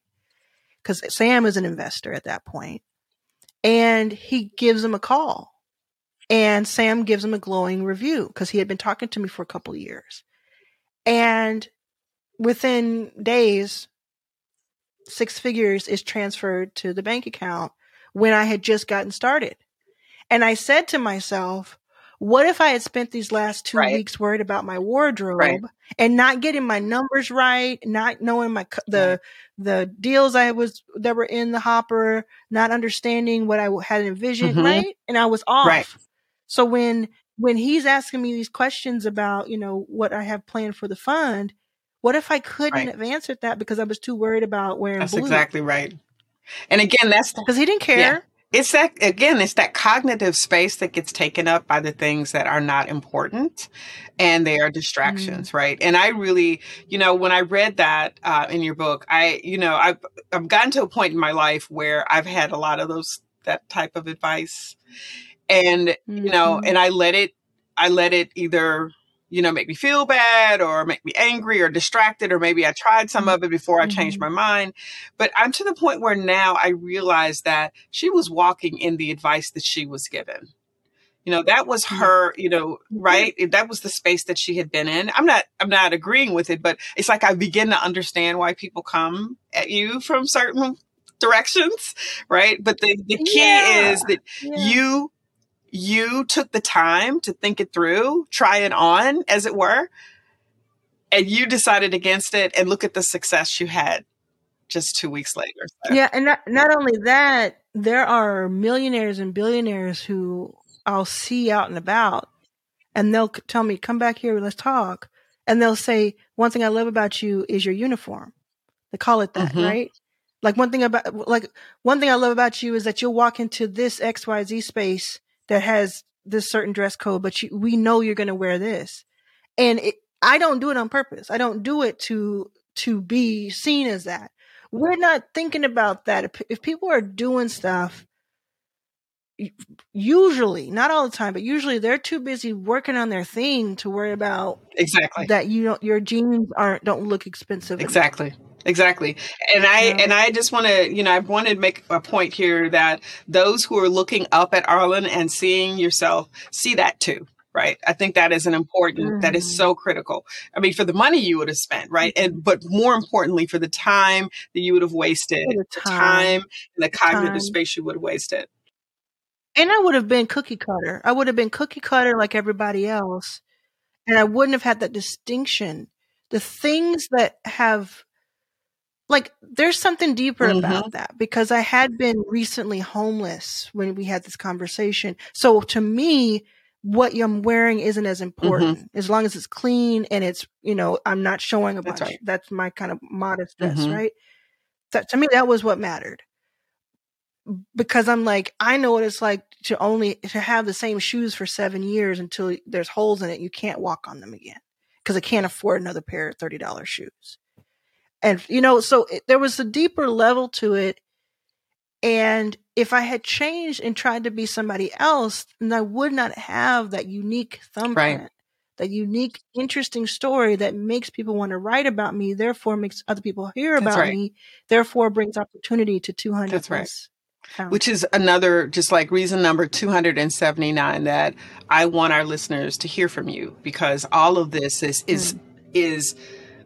because Sam is an investor at that point. And he gives him a call. And Sam gives him a glowing review because he had been talking to me for a couple years. And within days, six figures is transferred to the bank account when I had just gotten started. And I said to myself, what if I had spent these last two right. weeks worried about my wardrobe right. and not getting my numbers right, not knowing my the the deals I was that were in the hopper, not understanding what I had envisioned, mm-hmm. right? And I was off. Right. So when when he's asking me these questions about you know what I have planned for the fund, what if I couldn't have answered that because I was too worried about wearing That's blue? exactly right. And again, that's because he didn't care. Yeah it's that again it's that cognitive space that gets taken up by the things that are not important and they are distractions mm. right and i really you know when i read that uh, in your book i you know I've, I've gotten to a point in my life where i've had a lot of those that type of advice and mm-hmm. you know mm-hmm. and i let it i let it either you know, make me feel bad or make me angry or distracted, or maybe I tried some of it before I changed mm-hmm. my mind. But I'm to the point where now I realize that she was walking in the advice that she was given. You know, that was her, you know, mm-hmm. right? That was the space that she had been in. I'm not, I'm not agreeing with it, but it's like I begin to understand why people come at you from certain directions, right? But the, the key yeah. is that yeah. you you took the time to think it through, try it on, as it were, and you decided against it. And look at the success you had just two weeks later. So. Yeah, and not, not only that, there are millionaires and billionaires who I'll see out and about, and they'll tell me, "Come back here, let's talk." And they'll say, "One thing I love about you is your uniform." They call it that, mm-hmm. right? Like one thing about like one thing I love about you is that you'll walk into this XYZ space that has this certain dress code, but you, we know you're going to wear this. And it, I don't do it on purpose. I don't do it to to be seen as that. We're not thinking about that. If, if people are doing stuff, usually, not all the time, but usually they're too busy working on their thing to worry about exactly that you don't your jeans aren't don't look expensive. Exactly. Exactly. And I yeah. and I just want to, you know, I want to make a point here that those who are looking up at Arlan and seeing yourself see that too. Right. I think that is an important, mm-hmm. that is mm-hmm. so critical. I mean, for the money you would have spent, right? And, but more importantly, for the time that you would have wasted, the time, the time and the cognitive time. space you would have wasted. And I would have been cookie cutter. I would have been cookie cutter like everybody else. And I wouldn't have had that distinction. The things that have like there's something deeper mm-hmm. about that because I had been recently homeless when we had this conversation. So to me, what I'm wearing isn't as important mm-hmm. as long as it's clean and it's, you know, I'm not showing a bunch. That's, right. That's my kind of modest dress, mm-hmm. right? That to me, that was what mattered because I'm like, I know what it's like to only to have the same shoes for seven years until there's holes in it. You can't walk on them again because I can't afford another pair of $30 shoes and you know so it, there was a deeper level to it and if i had changed and tried to be somebody else then i would not have that unique thumbprint right. that unique interesting story that makes people want to write about me therefore makes other people hear about right. me therefore brings opportunity to 200 That's right. Which is another, just like reason number 279 that I want our listeners to hear from you because all of this is, is, mm. is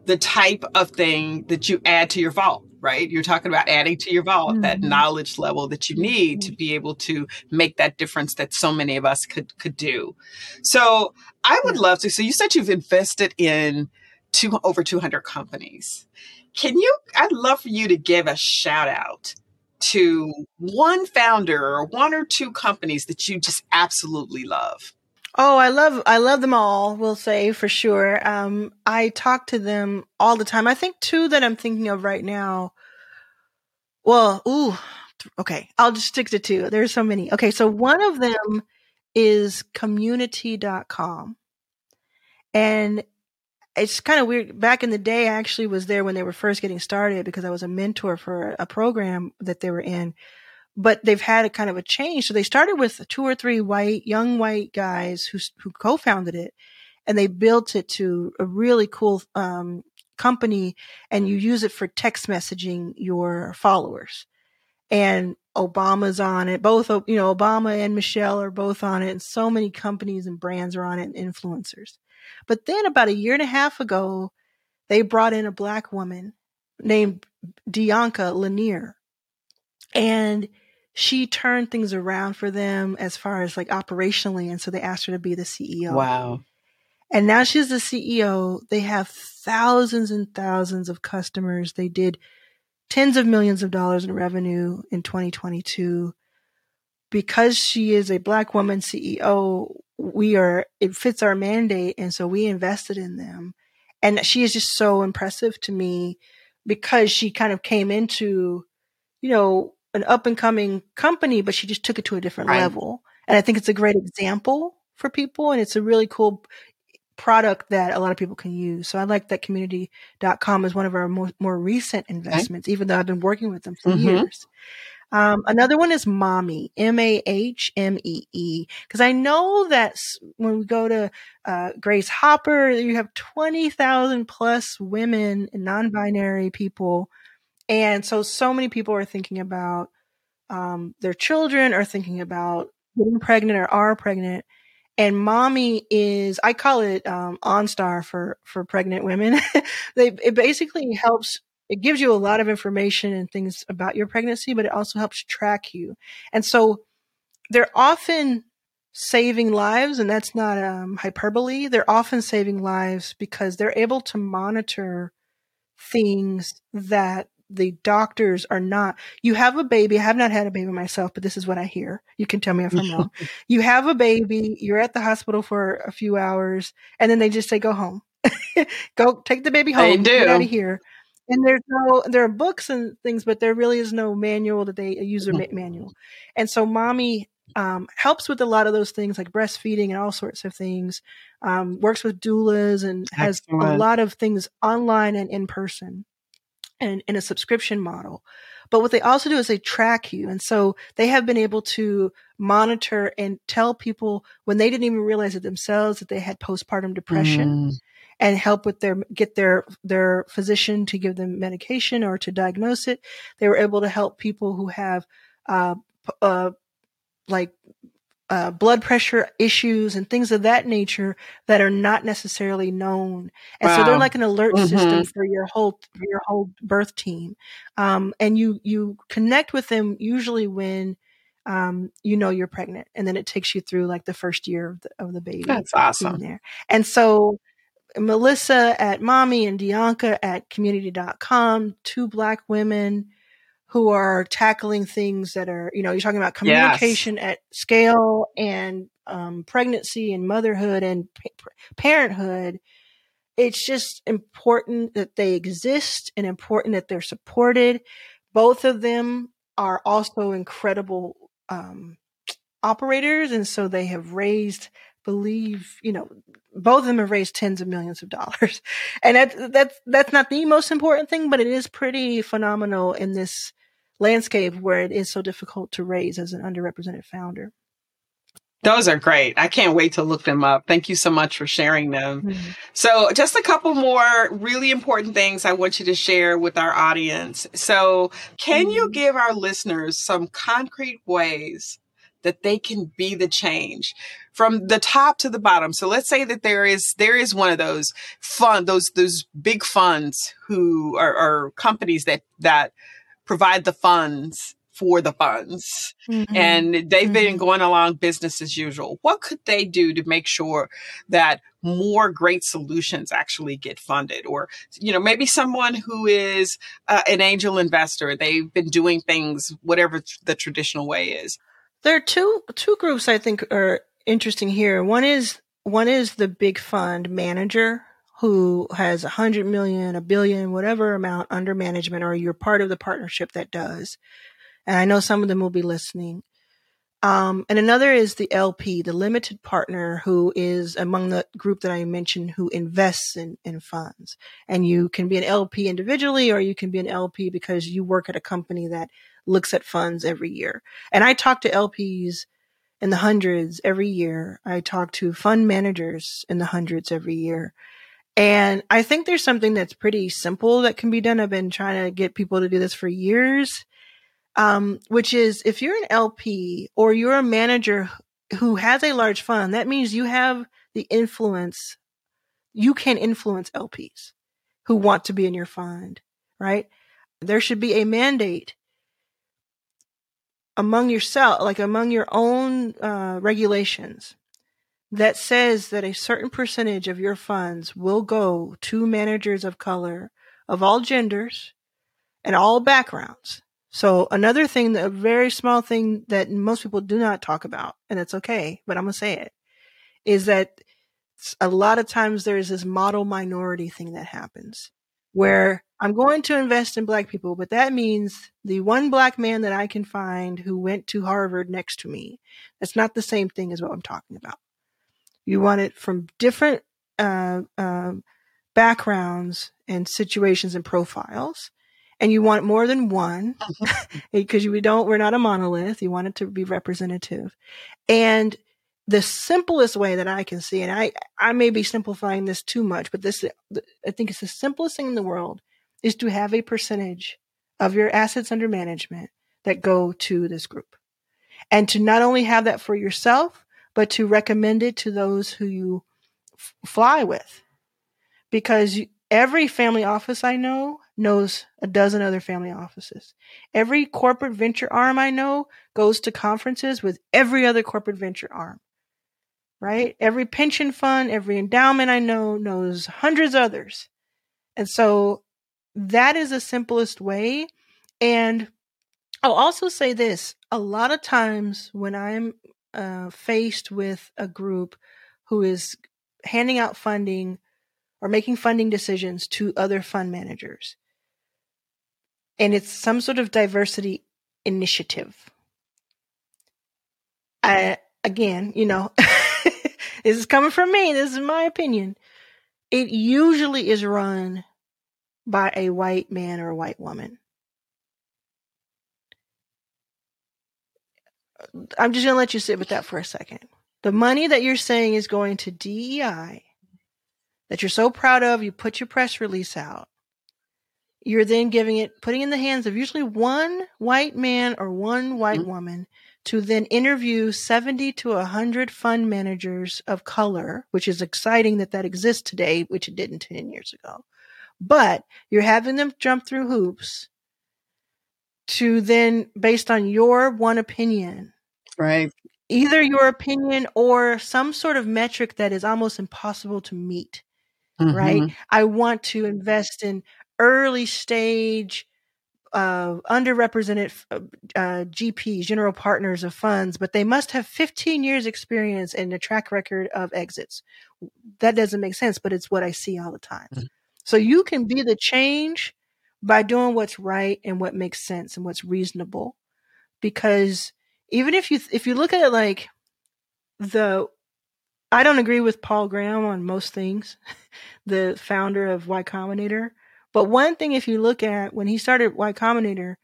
the type of thing that you add to your vault right? You're talking about adding to your vault mm-hmm. that knowledge level that you need to be able to make that difference that so many of us could could do. So I would love to. So you said you've invested in two over 200 companies. Can you? I'd love for you to give a shout out to one founder or one or two companies that you just absolutely love. Oh, I love I love them all, we'll say for sure. Um I talk to them all the time. I think two that I'm thinking of right now. Well, ooh, okay. I'll just stick to two. There's so many. Okay, so one of them is community.com. And it's kind of weird. Back in the day, I actually was there when they were first getting started because I was a mentor for a program that they were in. But they've had a kind of a change. So they started with two or three white, young white guys who who co-founded it, and they built it to a really cool um, company. And you use it for text messaging your followers. And Obama's on it. Both, you know, Obama and Michelle are both on it, and so many companies and brands are on it, and influencers. But then about a year and a half ago, they brought in a black woman named Dianca Lanier. And she turned things around for them as far as like operationally. And so they asked her to be the CEO. Wow. And now she's the CEO. They have thousands and thousands of customers. They did tens of millions of dollars in revenue in 2022. Because she is a black woman CEO, we are, it fits our mandate. And so we invested in them. And she is just so impressive to me because she kind of came into, you know, an up and coming company, but she just took it to a different right. level. And I think it's a great example for people. And it's a really cool product that a lot of people can use. So I like that community.com is one of our more, more recent investments, okay. even though I've been working with them for mm-hmm. years. Um, another one is Mahmee, M A H M E E, because I know that when we go to uh, Grace Hopper, you have 20,000 plus women and non binary people. And so, so many people are thinking about um, their children, are thinking about getting pregnant or are pregnant. And Mahmee is, I call it um, OnStar for for pregnant women. they it basically helps it gives you a lot of information and things about your pregnancy, but it also helps track you. And so they're often saving lives, and that's not um, hyperbole. They're often saving lives because they're able to monitor things that the doctors are not. You have a baby. I have not had a baby myself, but this is what I hear. You can tell me if I'm wrong. You have a baby. You're at the hospital for a few hours, and then they just say, "Go home. go take the baby home. They do. Get out of here." and there's no there are books and things but there really is no manual that they a user mm-hmm. manual and so Mahmee um, helps with a lot of those things like breastfeeding and all sorts of things um, works with doulas and has Excellent. a lot of things online and in person and in a subscription model. But what they also do is they track you. And so they have been able to monitor and tell people when they didn't even realize it themselves that they had postpartum depression mm. and help with their get their their physician to give them medication or to diagnose it. They were able to help people who have uh, uh, like uh, blood pressure issues and things of that nature that are not necessarily known. And wow. so they're like an alert mm-hmm. system for your whole your whole birth team. Um, and you you connect with them usually when um, you know you're pregnant, and then it takes you through like the first year of the, of the baby. That's awesome. There, and so Melissa at Mahmee and Dianca at community.com, two black women who are tackling things that are, you know, you're talking about communication yes. at scale and um, pregnancy and motherhood and pa- parenthood. It's just important that they exist and important that they're supported. Both of them are also incredible um, operators, and so they have raised believe, you know, both of them have raised tens of millions of dollars. And that's, that's, that's not the most important thing, but it is pretty phenomenal in this landscape where it is so difficult to raise as an underrepresented founder. Those are great. I can't wait to look them up. Thank you so much for sharing them. Mm-hmm. So, just a couple more really important things I want you to share with our audience. So, can mm-hmm. you give our listeners some concrete ways that they can be the change from the top to the bottom. So let's say that there is there is one of those fund those those big funds who are, are companies that that provide the funds for the funds mm-hmm. and they've mm-hmm. been going along business as usual. What could they do to make sure that more great solutions actually get funded or you know maybe someone who is uh, an angel investor they've been doing things whatever the traditional way is there are two two groups I think are interesting here. One is one is the big fund manager who has a hundred million, a billion, whatever amount under management, or you're part of the partnership that does. And I know some of them will be listening. Um, and another is the LP, the limited partner, who is among the group that I mentioned who invests in, in funds. And you can be an LP individually, or you can be an LP because you work at a company that looks at funds every year. And I talk to LPs in the hundreds every year. I talk to fund managers in the hundreds every year. And I think there's something that's pretty simple that can be done. I've been trying to get people to do this for years um, which is if you're an LP or you're a manager who has a large fund, that means you have the influence. You can influence LPs who want to be in your fund, right? There should be a mandate among yourself, like among your own uh, regulations that says that a certain percentage of your funds will go to managers of color of all genders and all backgrounds. So another thing, a very small thing that most people do not talk about, and it's okay, but I'm gonna say it, is that a lot of times there's this model minority thing that happens where I'm going to invest in black people, but that means the one black man that I can find who went to Harvard next to me. That's not the same thing as what I'm talking about. You want it from different uh, uh, backgrounds and situations and profiles and you want more than one because we don't we're not a monolith you want it to be representative and the simplest way that i can see and i i may be simplifying this too much but this i think it's the simplest thing in the world is to have a percentage of your assets under management that go to this group and to not only have that for yourself but to recommend it to those who you f- fly with because you, every family office i know knows a dozen other family offices. Every corporate venture arm I know goes to conferences with every other corporate venture arm. Right? Every pension fund, every endowment I know knows hundreds others. And so that is the simplest way. And I'll also say this a lot of times when I'm uh, faced with a group who is handing out funding or making funding decisions to other fund managers, and it's some sort of diversity initiative. I, again, you know, this is coming from me. This is my opinion. It usually is run by a white man or a white woman. I'm just going to let you sit with that for a second. The money that you're saying is going to DEI that you're so proud of, you put your press release out you're then giving it, putting in the hands of usually one white man or one white mm-hmm. woman to then interview 70 to 100 fund managers of color, which is exciting that that exists today, which it didn't 10 years ago. But you're having them jump through hoops to then, based on your one opinion, right? Either your opinion or some sort of metric that is almost impossible to meet. Mm-hmm. Right. I want to invest in early stage uh, underrepresented uh, uh GPs, general partners of funds, but they must have 15 years experience and a track record of exits. That doesn't make sense, but it's what I see all the time. Mm-hmm. So you can be the change by doing what's right and what makes sense and what's reasonable. Because even if you if you look at it like the I don't agree with Paul Graham on most things, the founder of Y Combinator. But one thing, if you look at when he started Y Combinator,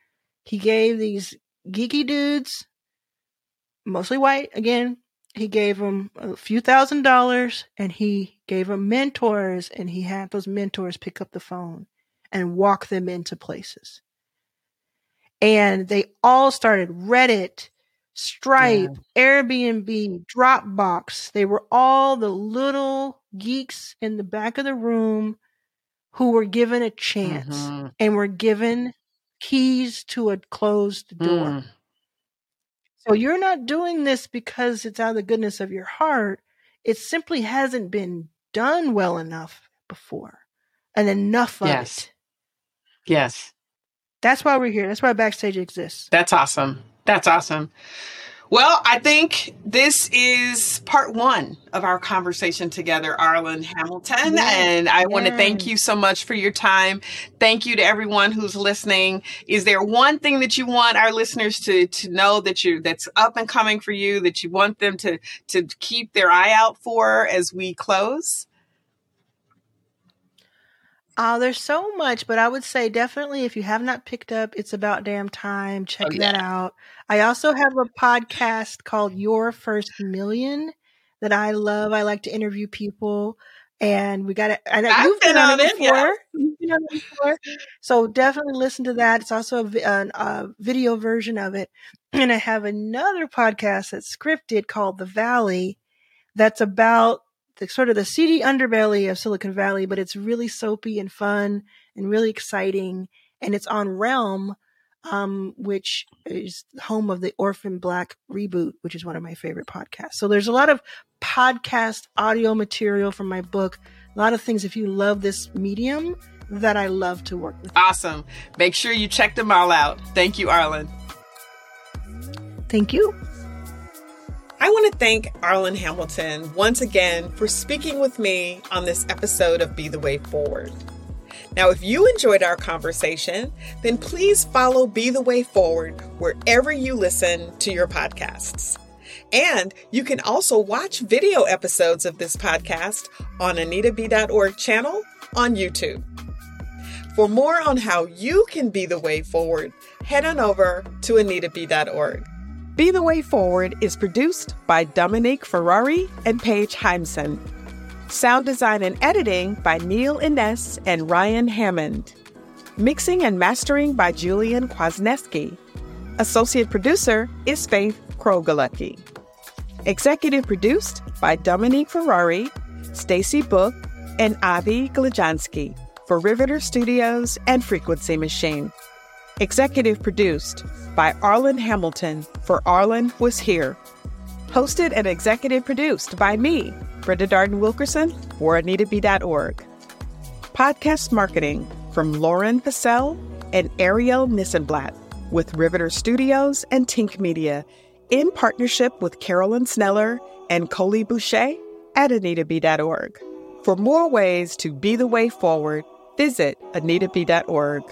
he gave these geeky dudes, mostly white, again, he gave them a few thousand dollars and he gave them mentors and he had those mentors pick up the phone and walk them into places. And they all started Reddit, Stripe, yeah. Airbnb, Dropbox. They were all the little geeks in the back of the room who were given a chance mm-hmm. and were given keys to a closed door. Mm. So you're not doing this because it's out of the goodness of your heart. It simply hasn't been done well enough before and enough of yes. it. Yes. That's why we're here. That's why Backstage exists. That's awesome. That's awesome. Well, I think this is part one of our conversation together, Arlan Hamilton. Yes, and I yes. want to thank you so much for your time. Thank you to everyone who's listening. Is there one thing that you want our listeners to, to know that you that's up and coming for you, that you want them to to keep their eye out for as we close? Uh, there's so much, but I would say definitely if you have not picked up It's About Damn Time, check oh, yeah. that out. I also have a podcast called Your First Million that I love. I like to interview people and we got it. Know you've been, been, on, it before. Yeah. You've been on it before. So definitely listen to that. It's also a, a, a video version of it. And I have another podcast that's scripted called The Valley that's about the sort of the seedy underbelly of Silicon Valley, but it's really soapy and fun and really exciting. And it's on Realm, um, which is home of the Orphan Black reboot, which is one of my favorite podcasts. So there's a lot of podcast audio material from my book, a lot of things if you love this medium that I love to work with. Awesome. Make sure you check them all out. Thank you, Arlan. Thank you. I want to thank Arlan Hamilton once again for speaking with me on this episode of Be the Way Forward. Now, if you enjoyed our conversation, then please follow Be the Way Forward wherever you listen to your podcasts. And you can also watch video episodes of this podcast on AnitaB.org channel on YouTube. For more on how you can be the way forward, head on over to AnitaB.org. Be the Way Forward is produced by Dominique Ferrari and Paige Heimson. Sound design and editing by Neil Innes and Ryan Hammond. Mixing and mastering by Julian Kwasneski. Associate producer is Faith Krogulecki. Executive produced by Dominique Ferrari, Stacy Book, and Avi Glijansky for Riveter Studios and Frequency Machine. Executive produced by Arlan Hamilton for Arlan Was Here. Hosted and executive produced by me, Brenda Darden Wilkerson for AnitaB.org. Podcast marketing from Lauren Passell and Ariel Nissenblatt with Riveter Studios and Tink Media in partnership with Carolyn Sneller and Coley Boucher at AnitaB.org. For more ways to be the way forward, visit AnitaB.org.